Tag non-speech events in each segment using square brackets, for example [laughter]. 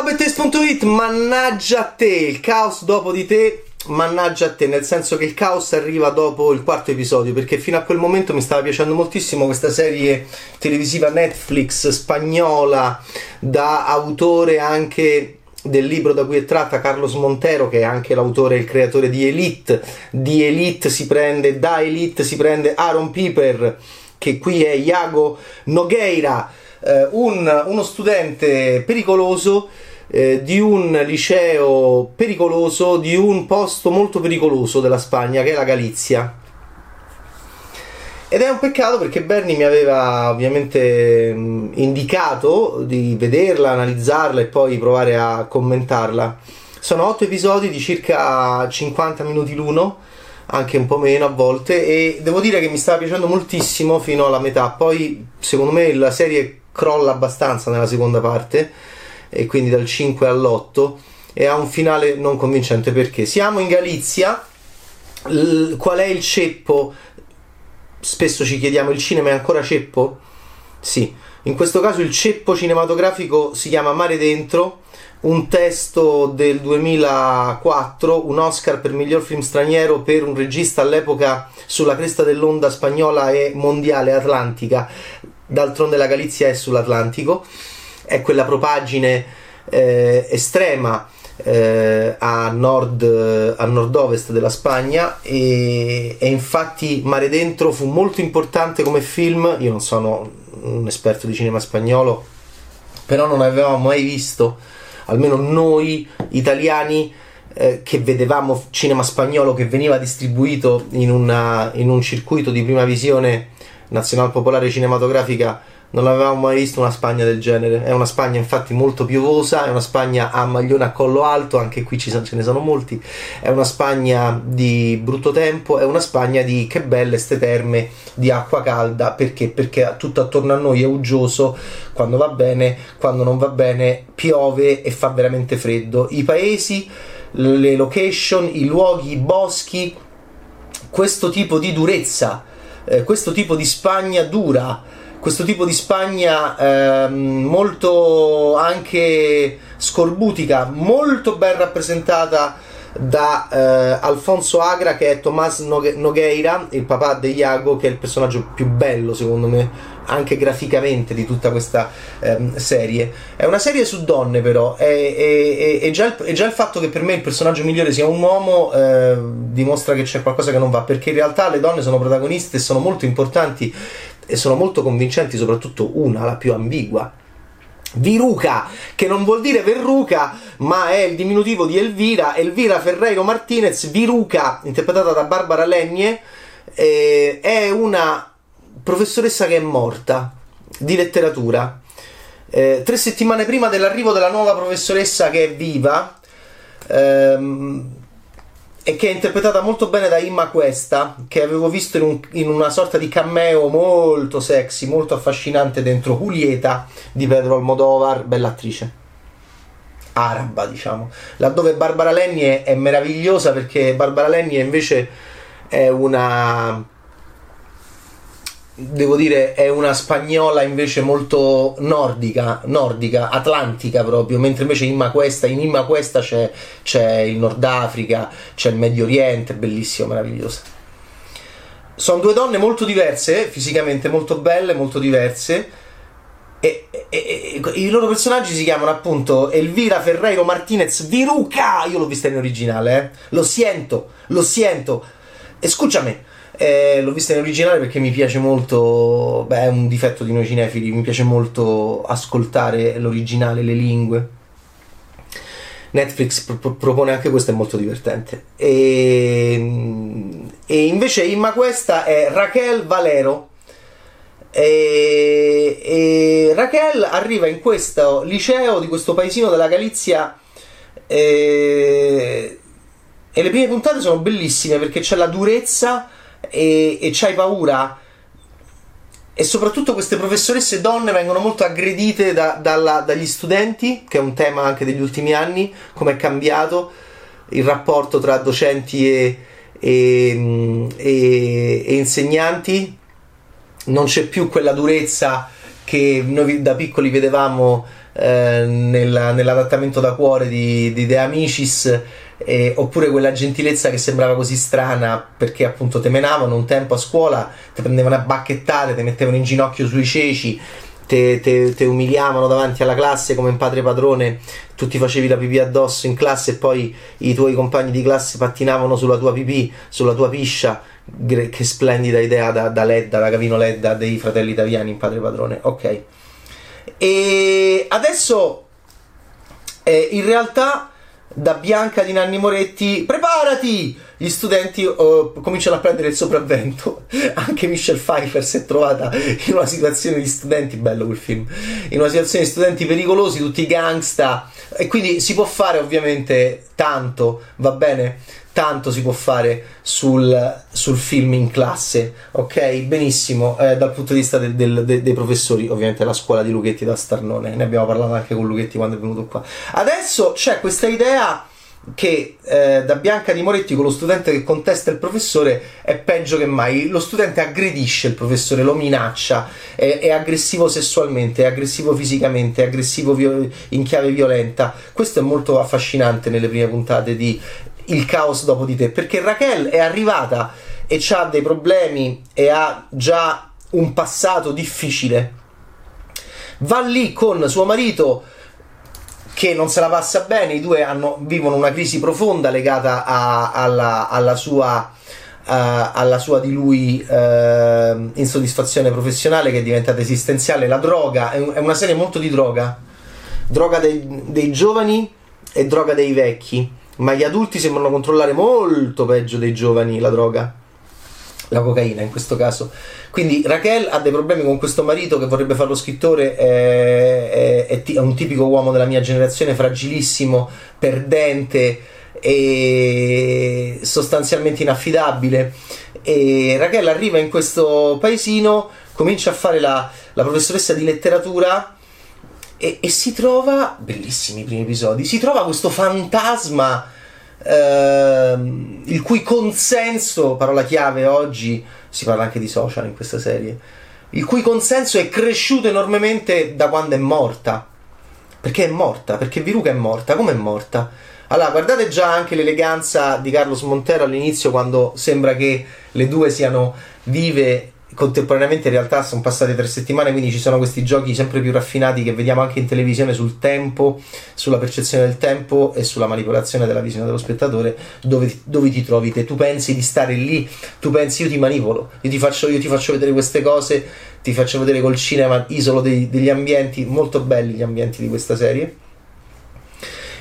Clubetest.it, mannaggia te, il caos dopo di te, mannaggia a te, nel senso che il caos arriva dopo il quarto episodio, perché fino a quel momento mi stava piacendo moltissimo questa serie televisiva Netflix spagnola, da autore anche del libro da cui è tratta Carlos Montero, che è anche l'autore e il creatore di Elite. Di Elite si prende, da Elite si prende Aaron Piper, che qui è Iago Nogueira eh, un, uno studente pericoloso eh, di un liceo pericoloso, di un posto molto pericoloso della Spagna, che è la Galizia. Ed è un peccato perché Bernie mi aveva ovviamente indicato di vederla, analizzarla e poi provare a commentarla. Sono otto episodi di circa 50 minuti l'uno, anche un po' meno a volte, e devo dire che mi stava piacendo moltissimo fino alla metà. Poi, secondo me, la serie crolla abbastanza nella seconda parte e quindi dal 5 all'8 e ha un finale non convincente perché? Siamo in Galizia. L- qual è il ceppo? Spesso ci chiediamo il cinema è ancora ceppo? sì. In questo caso il ceppo cinematografico si chiama Mare Dentro un testo del 2004, un Oscar per miglior film straniero per un regista all'epoca sulla cresta dell'onda spagnola e mondiale atlantica. D'altronde la Galizia è sull'Atlantico, è quella propagine eh, estrema eh, a, nord, a nord-ovest della Spagna e, e, infatti Mare Dentro fu molto importante come film, io non sono un esperto di cinema spagnolo, però non avevamo mai visto, almeno noi italiani, eh, che vedevamo cinema spagnolo che veniva distribuito in, una, in un circuito di prima visione Nazionale Popolare Cinematografica non avevamo mai visto una Spagna del genere. È una Spagna infatti molto piovosa, è una Spagna a maglione a collo alto, anche qui ce ne sono molti. È una Spagna di brutto tempo, è una Spagna di che belle ste terme di acqua calda. Perché? Perché tutto attorno a noi è uggioso, quando va bene, quando non va bene piove e fa veramente freddo. I paesi, le location, i luoghi, i boschi, questo tipo di durezza eh, questo tipo di Spagna dura, questo tipo di Spagna eh, molto anche scorbutica, molto ben rappresentata da eh, Alfonso Agra che è Tomás Nogueira, il papà di Iago, che è il personaggio più bello secondo me anche graficamente di tutta questa ehm, serie. È una serie su donne però e, già, già, il fatto che per me il personaggio migliore sia un uomo eh, dimostra che c'è qualcosa che non va perché in realtà le donne sono protagoniste e sono molto importanti e sono molto convincenti, soprattutto una, la più ambigua Viruca, che non vuol dire Verruca, ma è il diminutivo di Elvira, Elvira Ferreiro Martinez, Viruca, interpretata da Barbara Legne, eh, è una professoressa che è morta di letteratura. Eh, tre settimane prima dell'arrivo della nuova professoressa che è viva, ehm, e che è interpretata molto bene da Imma Questa, che avevo visto in, un, in, una sorta di cameo molto sexy, molto affascinante dentro Julieta di Pedro Almodovar, bella attrice. Araba, diciamo. Laddove Barbara Lenni è, è meravigliosa perché Barbara Lenni invece è una devo dire è una spagnola invece molto nordica, nordica, atlantica proprio, mentre invece in Imma Questa, in Imma c'è, c'è il Nord Africa, c'è il Medio Oriente, bellissimo, meravigliosa. Sono due donne molto diverse, fisicamente molto belle, molto diverse. E, e, e, i loro personaggi si chiamano appunto Elvira Ferreiro Martinez Viruca. Io l'ho vista in originale, eh. lo sento, lo sento. E scusami, eh, l'ho vista in originale perché mi piace molto, beh, è un difetto di noi cinefili, mi piace molto ascoltare l'originale, le lingue. Netflix pro- propone anche questo, è molto divertente. E, e invece Imma questa è Raquel Valero. E, e Raquel arriva in questo liceo di questo paesino della Galizia. E, e le prime puntate sono bellissime perché c'è la durezza e, e c'hai paura e soprattutto queste professoresse donne vengono molto aggredite da, dalla, dagli studenti, che è un tema anche degli ultimi anni, come è cambiato il rapporto tra docenti e, e, e, e insegnanti. Non c'è più quella durezza che noi da piccoli vedevamo eh, nella, nell'adattamento da cuore di, di The Amicis eh, oppure quella gentilezza che sembrava così strana perché appunto te menavano un tempo a scuola, ti prendevano a bacchettate, ti mettevano in ginocchio sui ceci, ti umiliavano davanti alla classe come in padre padrone, tu ti facevi la pipì addosso in classe e poi i tuoi compagni di classe pattinavano sulla tua pipì, sulla tua piscia. Che splendida idea da, da Ledda, da Gavino Ledda dei fratelli italiani in padre padrone. Ok. E adesso eh, in realtà da Bianca di Nanni Moretti, preparati! Gli studenti uh, cominciano a prendere il sopravvento. [laughs] Anche Michelle Pfeiffer si è trovata in una situazione di studenti, bello quel film, in una situazione di studenti pericolosi, tutti gangsta. E quindi si può fare ovviamente tanto, va bene? Tanto si può fare sul, sul film in classe, ok? Benissimo, eh, dal punto di vista del, del, de, dei professori, ovviamente la scuola di Lughetti da Starnone, ne abbiamo parlato anche con Lughetti quando è venuto qua. Adesso c'è questa idea che eh, da Bianca di Moretti con lo studente che contesta il professore è peggio che mai. Lo studente aggredisce il professore, lo minaccia, è, è aggressivo sessualmente, è aggressivo fisicamente, è aggressivo vi- in chiave violenta. Questo è molto affascinante nelle prime puntate di il caos dopo di te, perché Raquel è arrivata e ha dei problemi e ha già un passato difficile. Va lì con suo marito che non se la passa bene, i due hanno, vivono una crisi profonda legata a, alla, alla, sua, uh, alla sua di lui uh, insoddisfazione professionale che è diventata esistenziale. La droga è, è una serie molto di droga, droga dei, dei giovani e droga dei vecchi ma gli adulti sembrano controllare molto peggio dei giovani la droga, la cocaina in questo caso. Quindi Raquel ha dei problemi con questo marito che vorrebbe fare lo scrittore, è, è, è un tipico uomo della mia generazione, fragilissimo, perdente e sostanzialmente inaffidabile. E Raquel arriva in questo paesino, comincia a fare la, la professoressa di letteratura e, e, si trova, bellissimi i primi episodi, si trova questo fantasma ehm, il cui consenso, parola chiave oggi, si parla anche di social in questa serie, il cui consenso è cresciuto enormemente da quando è morta. Perché è morta? Perché Viruca è morta. Come è morta? Allora, guardate già anche l'eleganza di Carlos Montero all'inizio quando sembra che le due siano vive contemporaneamente in realtà sono passate tre settimane, quindi ci sono questi giochi sempre più raffinati che vediamo anche in televisione sul tempo, sulla percezione del tempo e sulla manipolazione della visione dello spettatore, dove, dove ti trovi te. Tu pensi di stare lì, tu pensi io ti manipolo, io ti faccio, io ti faccio vedere queste cose, ti faccio vedere col cinema, isolo dei, degli ambienti, molto belli gli ambienti di questa serie.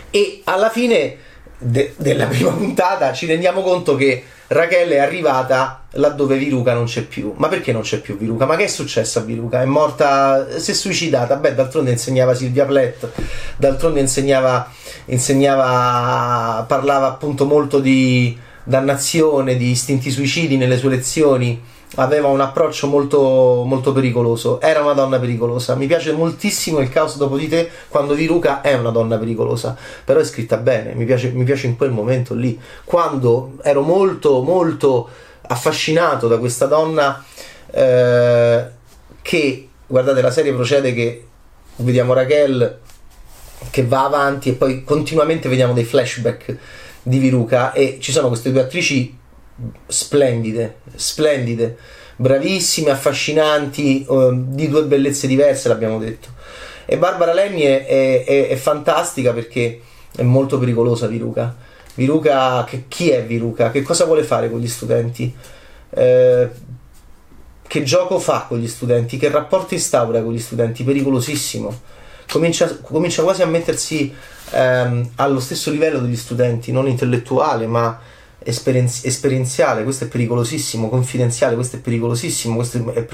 E alla fine de, della prima puntata ci rendiamo conto che Raquel è arrivata laddove Viruca non c'è più. Ma perché non c'è più Viruca? Ma che è successo a Viruca? È morta, si è suicidata. Beh, d'altronde insegnava Silvia Plath, d'altronde insegnava, insegnava parlava appunto molto di dannazione, di istinti suicidi nelle sue lezioni aveva un approccio molto, molto pericoloso. Era una donna pericolosa. Mi piace moltissimo il caos dopo di te quando Viruca è una donna pericolosa, però è scritta bene. Mi piace, mi piace in quel momento lì, quando ero molto, molto affascinato da questa donna eh, che, guardate, la serie procede che vediamo Raquel che va avanti e poi continuamente vediamo dei flashback di Viruca e ci sono queste due attrici splendide, splendide, bravissime, affascinanti, eh, di due bellezze diverse, l'abbiamo detto. E Barbara Lemmy è, è, è, è fantastica perché è molto pericolosa Viruca. Viruca, che, chi è Viruca? Che cosa vuole fare con gli studenti? Eh, che gioco fa con gli studenti? Che rapporto instaura con gli studenti? Pericolosissimo. Comincia, comincia quasi a mettersi ehm, allo stesso livello degli studenti, non intellettuale, ma esperienzi- esperienziale, questo è pericolosissimo, confidenziale, questo è pericolosissimo, questo è, è,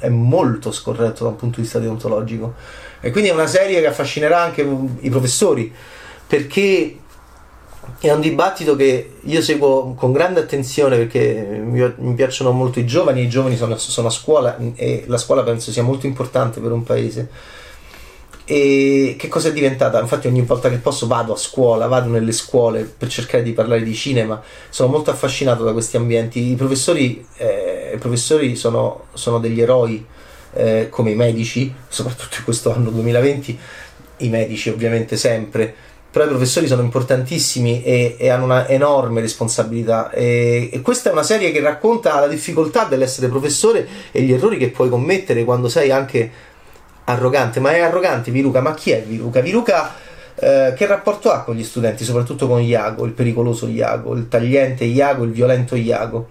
è, molto scorretto da un punto di vista deontologico. E quindi è una serie che affascinerà anche i professori, perché è un dibattito che io seguo con grande attenzione perché mi, piacciono molto i giovani, i giovani sono, sono a scuola e la scuola penso sia molto importante per un paese e che cosa è diventata? Infatti ogni volta che posso vado a scuola, vado nelle scuole per cercare di parlare di cinema, sono molto affascinato da questi ambienti. I professori, eh, i professori sono, sono, degli eroi, eh, come i medici, soprattutto in questo anno 2020, i medici ovviamente sempre, però i professori sono importantissimi e, e hanno una enorme responsabilità e, e, questa è una serie che racconta la difficoltà dell'essere professore e gli errori che puoi commettere quando sei anche arrogante, ma è arrogante Viruca, ma chi è Viruca? Viruca eh, che rapporto ha con gli studenti, soprattutto con Iago, il pericoloso Iago, il tagliente Iago, il violento Iago?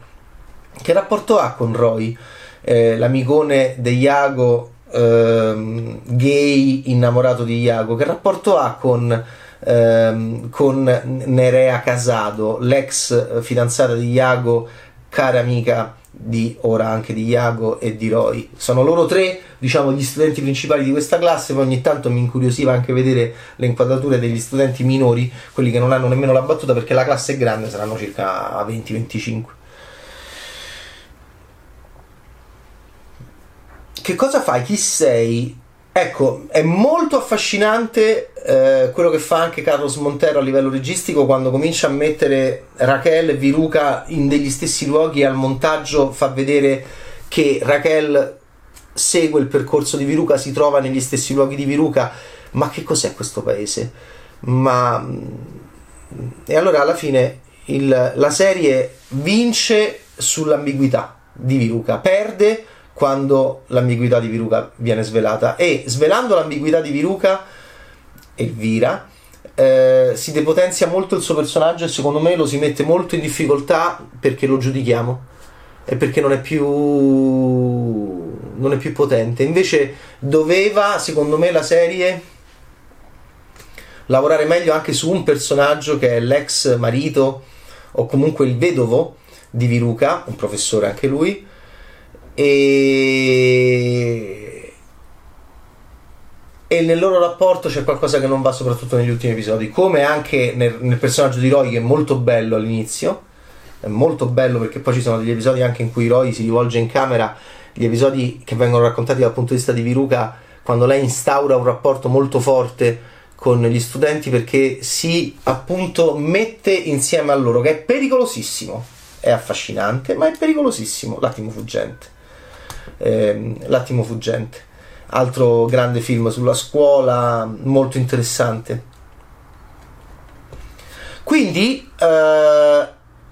Che rapporto ha con Roy, eh, l'amicone di Iago ehm, gay innamorato di Iago? Che rapporto ha con ehm, con Nerea Casado, l'ex fidanzata di Iago, cara amica di ora anche di Iago e di Roy. Sono loro tre, diciamo, gli studenti principali di questa classe, poi ogni tanto mi incuriosiva anche vedere le inquadrature degli studenti minori, quelli che non hanno nemmeno la battuta perché la classe è grande, saranno circa 20-25. Che cosa fai? Chi sei? Ecco, è molto affascinante eh, quello che fa anche Carlos Montero a livello registico quando comincia a mettere Raquel e Viruca in degli stessi luoghi e al montaggio fa vedere che Raquel segue il percorso di Viruca, si trova negli stessi luoghi di Viruca. Ma che cos'è questo paese? Ma... E allora alla fine il, la serie vince sull'ambiguità di Viruca, perde quando l'ambiguità di Viruca viene svelata. E svelando l'ambiguità di Viruca Elvira eh, si depotenzia molto il suo personaggio e secondo me lo si mette molto in difficoltà perché lo giudichiamo e perché non è più non è più potente. Invece doveva secondo me la serie lavorare meglio anche su un personaggio che è l'ex marito o comunque il vedovo di Viruca un professore anche lui e e nel loro rapporto c'è qualcosa che non va soprattutto negli ultimi episodi come anche nel, nel, personaggio di Roy che è molto bello all'inizio. È molto bello perché poi ci sono degli episodi anche in cui Roy si rivolge in camera gli episodi che vengono raccontati dal punto di vista di Viruca quando lei instaura un rapporto molto forte con gli studenti perché si appunto mette insieme a loro che è pericolosissimo. È affascinante ma è pericolosissimo l'attimo fuggente eh, L'attimo fuggente. Altro grande film sulla scuola, molto interessante. Quindi, eh,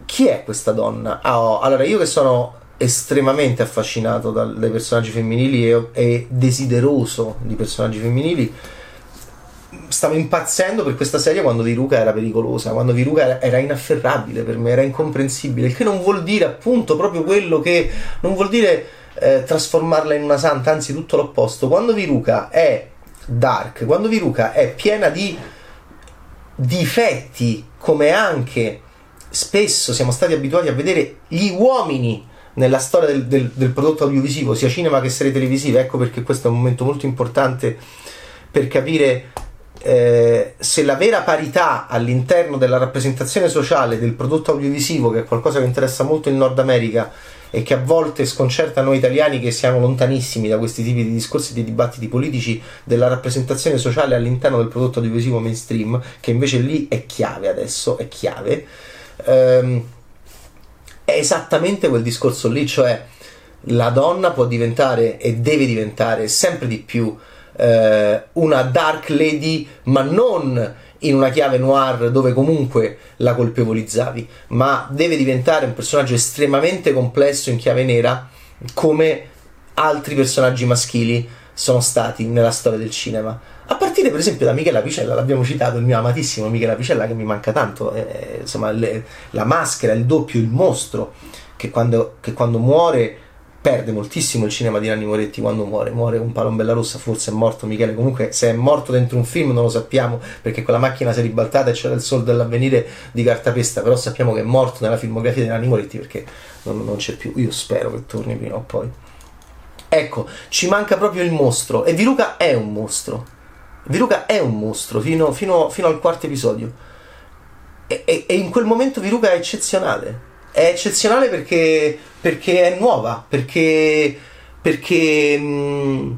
chi è questa donna? Ah, oh, allora, io che sono estremamente affascinato dal, dai personaggi femminili e, e, desideroso di personaggi femminili, stavo impazzendo per questa serie quando Viruca era pericolosa, quando Viruca era, era inafferrabile per me, era incomprensibile, il che non vuol dire appunto proprio quello che non vuol dire eh, trasformarla in una santa, anzi tutto l'opposto. Quando Viruca è dark, quando Viruca è piena di difetti, come anche spesso siamo stati abituati a vedere gli uomini nella storia del, del, del prodotto audiovisivo, sia cinema che serie televisive, ecco perché questo è un momento molto importante per capire eh, se la vera parità all'interno della rappresentazione sociale del prodotto audiovisivo, che è qualcosa che interessa molto il Nord America, e che a volte sconcerta noi italiani che siamo lontanissimi da questi tipi di discorsi e di dibattiti politici della rappresentazione sociale all'interno del prodotto audiovisivo mainstream, che invece lì è chiave adesso, è chiave, ehm, è esattamente quel discorso lì, cioè la donna può diventare e deve diventare sempre di più eh, una dark lady, ma non in una chiave noir dove comunque la colpevolizzavi, ma deve diventare un personaggio estremamente complesso in chiave nera come altri personaggi maschili sono stati nella storia del cinema. A partire per esempio da Michela Picella, l'abbiamo citato, il mio amatissimo Michela Picella che mi manca tanto, eh, insomma le, la maschera, il doppio, il mostro, che quando, che quando muore perde moltissimo il cinema di Nanni Moretti quando muore, muore con Palombella Rossa, forse è morto Michele, comunque se è morto dentro un film non lo sappiamo perché quella macchina si è ribaltata e c'era il sol dell'avvenire di cartapesta, però sappiamo che è morto nella filmografia di Nanni Moretti perché non, non c'è più, io spero che torni prima o poi. Ecco, ci manca proprio il mostro. E Viruca è un mostro, Viruca è un mostro fino, fino, fino al quarto episodio. E, e, e in quel momento Viruca è eccezionale è eccezionale perché, perché è nuova, perché, perché, mm,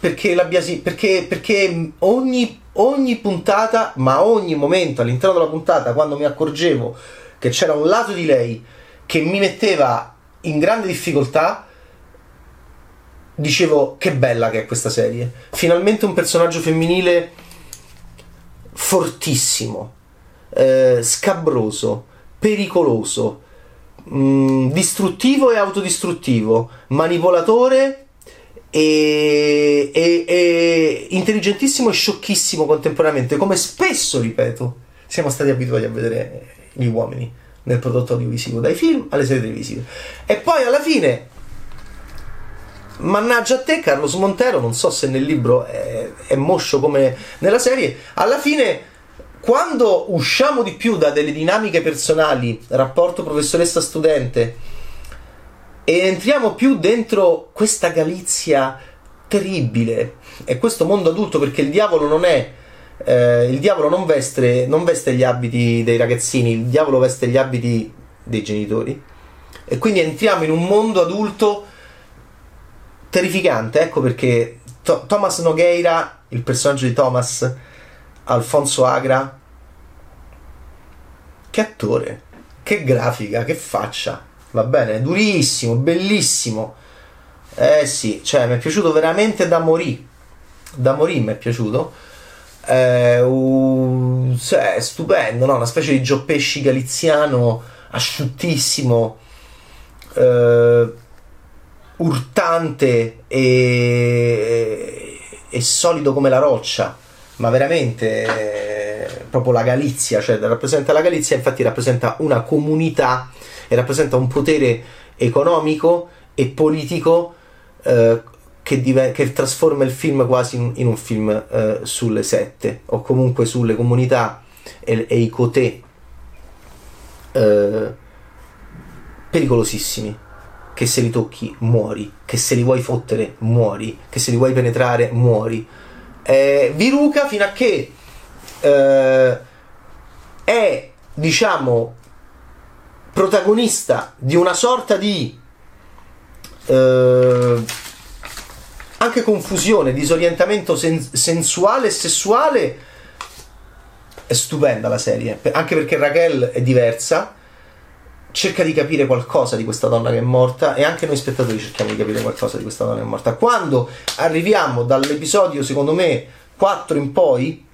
perché, perché, perché ogni, ogni puntata, ma ogni momento all'interno della puntata, quando mi accorgevo che c'era un lato di lei che mi metteva in grande difficoltà, dicevo che bella che è questa serie. Finalmente un personaggio femminile fortissimo, eh, scabroso, pericoloso, mh, mm, distruttivo e autodistruttivo, manipolatore e, e, e, intelligentissimo e sciocchissimo contemporaneamente, come spesso, ripeto, siamo stati abituati a vedere gli uomini nel prodotto audiovisivo, dai film alle serie televisive. E poi alla fine, mannaggia a te, Carlos Montero, non so se nel libro è, è moscio come nella serie, alla fine quando usciamo di più da delle dinamiche personali, rapporto professoressa-studente, e entriamo più dentro questa Galizia terribile e questo mondo adulto perché il diavolo non è eh, il diavolo non veste, non veste gli abiti dei ragazzini il diavolo veste gli abiti dei genitori e quindi entriamo in un mondo adulto terrificante ecco perché Thomas Nogueira il personaggio di Thomas Alfonso Agra che attore che grafica che faccia va bene? Durissimo, bellissimo. Eh sì, cioè mi è piaciuto veramente da morì. Da morì mi è piaciuto. Eh, uh, cioè, è stupendo, no? Una specie di giopesci galiziano asciuttissimo, eh, urtante e, e, solido come la roccia, ma veramente eh, proprio la Galizia, cioè rappresenta la Galizia, infatti rappresenta una comunità e rappresenta un potere economico e politico eh, che, div- che, trasforma il film quasi in, in un film eh, sulle sette o comunque sulle comunità e, e i cotè eh, pericolosissimi. Che se li tocchi muori, che se li vuoi fottere muori, che se li vuoi penetrare muori. Eh, Viruca fino a che eh, è diciamo protagonista di una sorta di eh, anche confusione, disorientamento sen- sensuale e sessuale. È stupenda la serie, anche perché Raquel è diversa, cerca di capire qualcosa di questa donna che è morta e anche noi spettatori cerchiamo di capire qualcosa di questa donna che è morta. Quando arriviamo dall'episodio, secondo me, 4 in poi,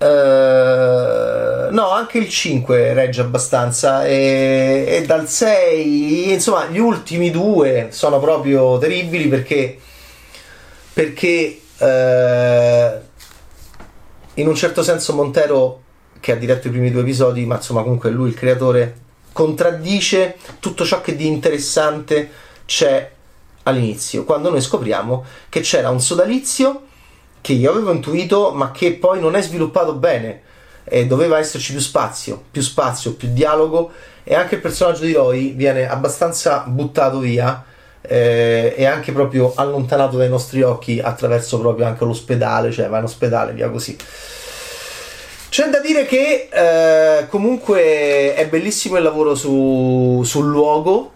Uh, no, anche il 5 regge abbastanza e, e, dal 6, insomma, gli ultimi due sono proprio terribili perché, perché uh, in un certo senso Montero, che ha diretto i primi due episodi, ma insomma comunque lui il creatore, contraddice tutto ciò che di interessante c'è all'inizio, quando noi scopriamo che c'era un sodalizio che io avevo intuito ma che poi non è sviluppato bene e doveva esserci più spazio, più spazio, più dialogo e anche il personaggio di Roy viene abbastanza buttato via eh, e anche proprio allontanato dai nostri occhi attraverso proprio anche l'ospedale, cioè va in ospedale, via così. C'è da dire che eh, comunque è bellissimo il lavoro su, sul luogo,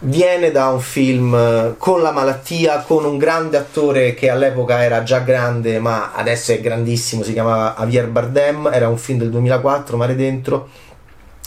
viene da un film eh, con la malattia, con un grande attore che all'epoca era già grande, ma adesso è grandissimo, si chiamava Javier Bardem, era un film del 2004, Mare Dentro,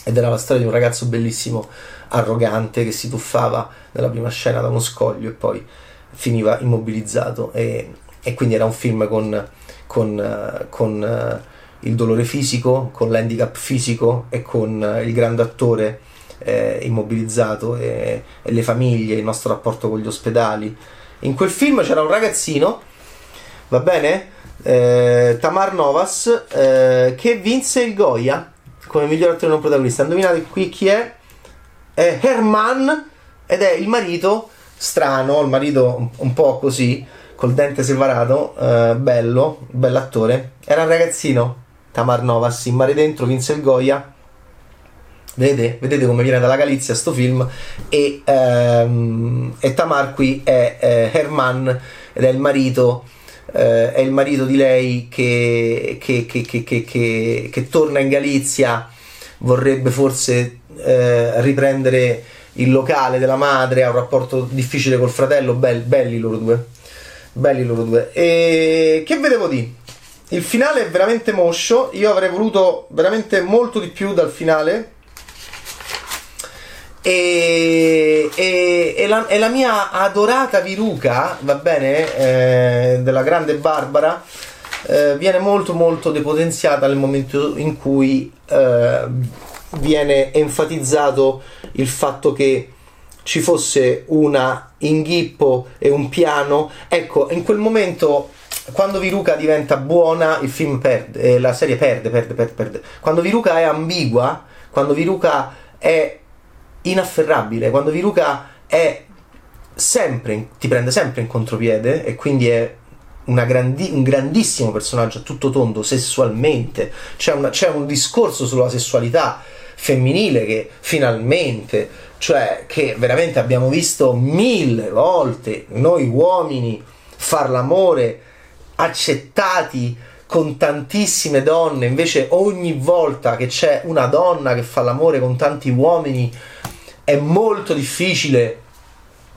ed era la storia di un ragazzo bellissimo, arrogante, che si tuffava nella prima scena da uno scoglio e poi finiva immobilizzato. E, e quindi era un film con, con, eh, con uh, il dolore fisico, con l'handicap fisico e con uh, il grande attore eh, immobilizzato e, e, le famiglie, il nostro rapporto con gli ospedali. In quel film c'era un ragazzino, va bene? Eh, Tamar Novas, eh, che vinse il Goya come miglior attore non protagonista. Indovinate qui chi è? È Herman ed è il marito strano, il marito un, un po' così, col dente separato, eh, bello, bell'attore. Era un ragazzino, Tamar Novas, in mare dentro, vinse il Goya. Vedete? Vedete come viene dalla Galizia sto film? E, ehm, e Tamar qui è eh, Herman ed è il marito eh, è il marito di lei che, che, che, che, torna in Galizia vorrebbe forse eh, riprendere il locale della madre ha un rapporto difficile col fratello belli, belli loro due belli loro due. E che vedevo di il finale è veramente moscio io avrei voluto veramente molto di più dal finale e, e, e, la, e, la, mia adorata Viruca, va bene, eh, della grande Barbara, eh, viene molto molto depotenziata nel momento in cui eh, viene enfatizzato il fatto che ci fosse una inghippo e un piano. Ecco, in quel momento quando Viruca diventa buona, il film perde, eh, la serie perde, perde, perde, perde. Quando Viruca è ambigua, quando Viruca è inafferrabile, quando Viruca è sempre, ti prende sempre in contropiede e quindi è grandi, un grandissimo personaggio a tutto tondo sessualmente, c'è, una, c'è un discorso sulla sessualità femminile che finalmente, cioè che veramente abbiamo visto mille volte noi uomini far l'amore accettati con tantissime donne, invece ogni volta che c'è una donna che fa l'amore con tanti uomini è molto difficile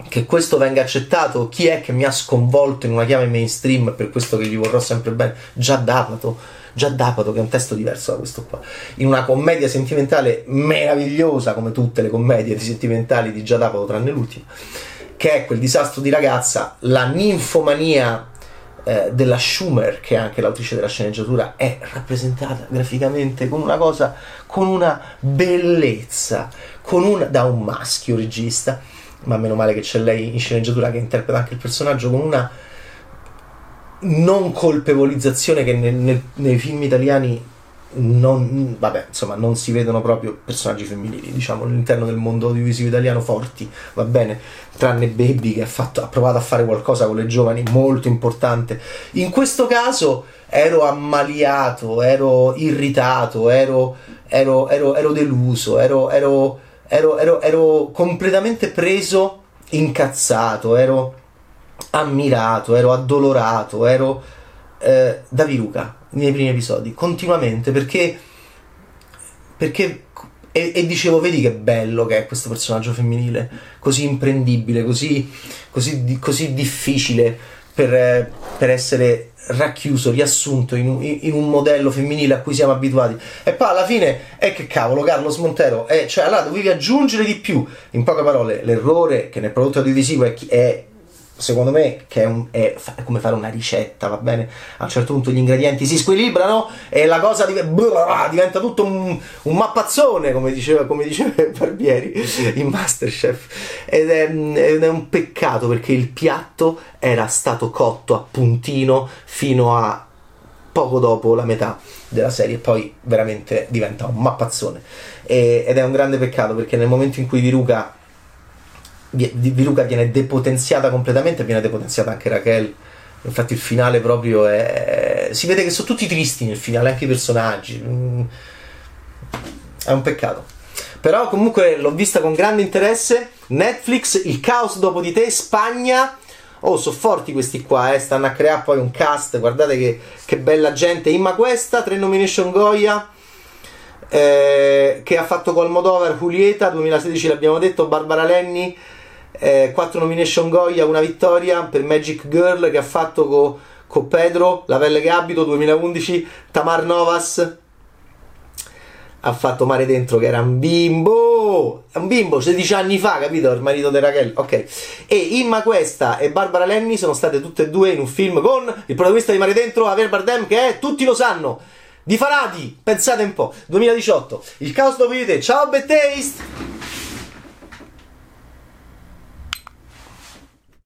che questo venga accettato. Chi è che mi ha sconvolto in una chiave mainstream per questo che gli vorrò sempre bene? Già Dapato. Già Dapato, che è un testo diverso da questo qua. In una commedia sentimentale meravigliosa, come tutte le commedie sentimentali di Già Dapato, tranne l'ultima, che è quel disastro di ragazza, la ninfomania eh, della Schumer, che è anche l'autrice della sceneggiatura, è rappresentata graficamente con una cosa, con una bellezza, con una, da un maschio regista, ma meno male che c'è lei in sceneggiatura che interpreta anche il personaggio, con una non colpevolizzazione che nel, nel, nei film italiani non, vabbè, insomma, non si vedono proprio personaggi femminili, diciamo, all'interno del mondo audiovisivo italiano forti, va bene, tranne Baby che ha, fatto, ha provato a fare qualcosa con le giovani molto importante. In questo caso ero ammaliato, ero irritato, ero, ero, ero, ero deluso, ero, ero, completamente preso, incazzato, ero ammirato, ero addolorato, ero eh, da Viruca nei primi episodi, continuamente, perché, perché e, e, dicevo, vedi che bello che è questo personaggio femminile, così imprendibile, così, così, così difficile per, per, essere racchiuso, riassunto in, in, un modello femminile a cui siamo abituati. E poi alla fine, è che cavolo, Carlos Montero, è, cioè allora dovevi aggiungere di più. In poche parole, l'errore che nel prodotto audiovisivo è, è secondo me che è, un, è, come fare una ricetta, va bene? A un certo punto gli ingredienti si squilibrano e la cosa div- diventa tutto un, un mappazzone, come diceva, come diceva Barbieri in Masterchef. Ed è, ed è, un peccato perché il piatto era stato cotto a puntino fino a poco dopo la metà della serie e poi veramente diventa un mappazzone. E, ed è un grande peccato perché nel momento in cui Viruca Viruca viene depotenziata completamente viene depotenziata anche Raquel. Infatti il finale proprio è... Si vede che sono tutti tristi nel finale, anche i personaggi. Mm. È un peccato. Però comunque l'ho vista con grande interesse. Netflix, Il caos dopo di te, Spagna. Oh, sono forti questi qua, eh. stanno a creare poi un cast. Guardate che, che bella gente. Imma questa, tre nomination Goya. Eh, che ha fatto col Modover, Julieta, 2016 l'abbiamo detto, Barbara Lenni, eh, 4 nomination Goya, una vittoria per Magic Girl che ha fatto con co Pedro, La pelle che abito 2011, Tamar Novas ha fatto Mare Dentro che era un bimbo, un bimbo 16 anni fa, capito? Il marito di Raquel, ok. E Imma Questa e Barbara Lenny sono state tutte e due in un film con il protagonista di Mare Dentro, Aver Bardem, che è, tutti lo sanno, di Farati, pensate un po', 2018, il caos dopo di te, ciao Bad!